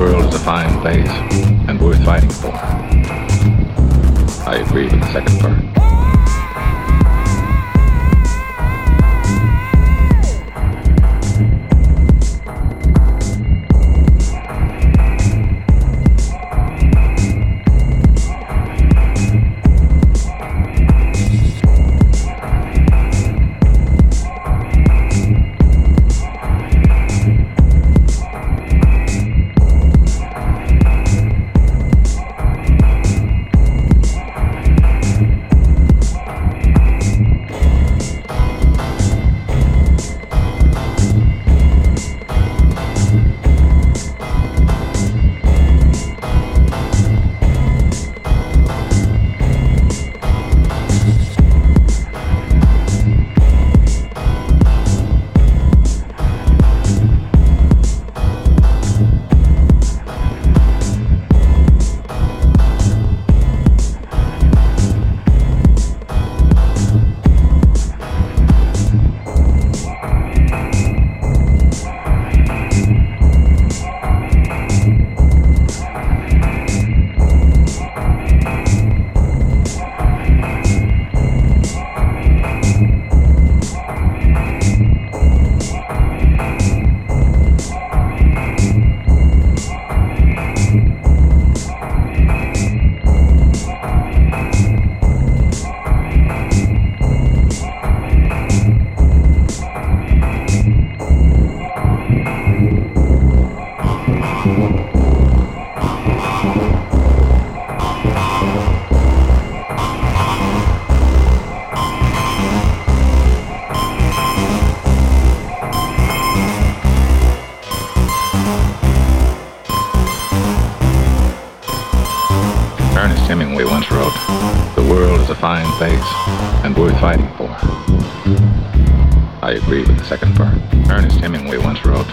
world is a fine place and worth fighting for. I agree with the second part. Fine place and worth fighting for. I agree with the second part. Ernest Hemingway once wrote,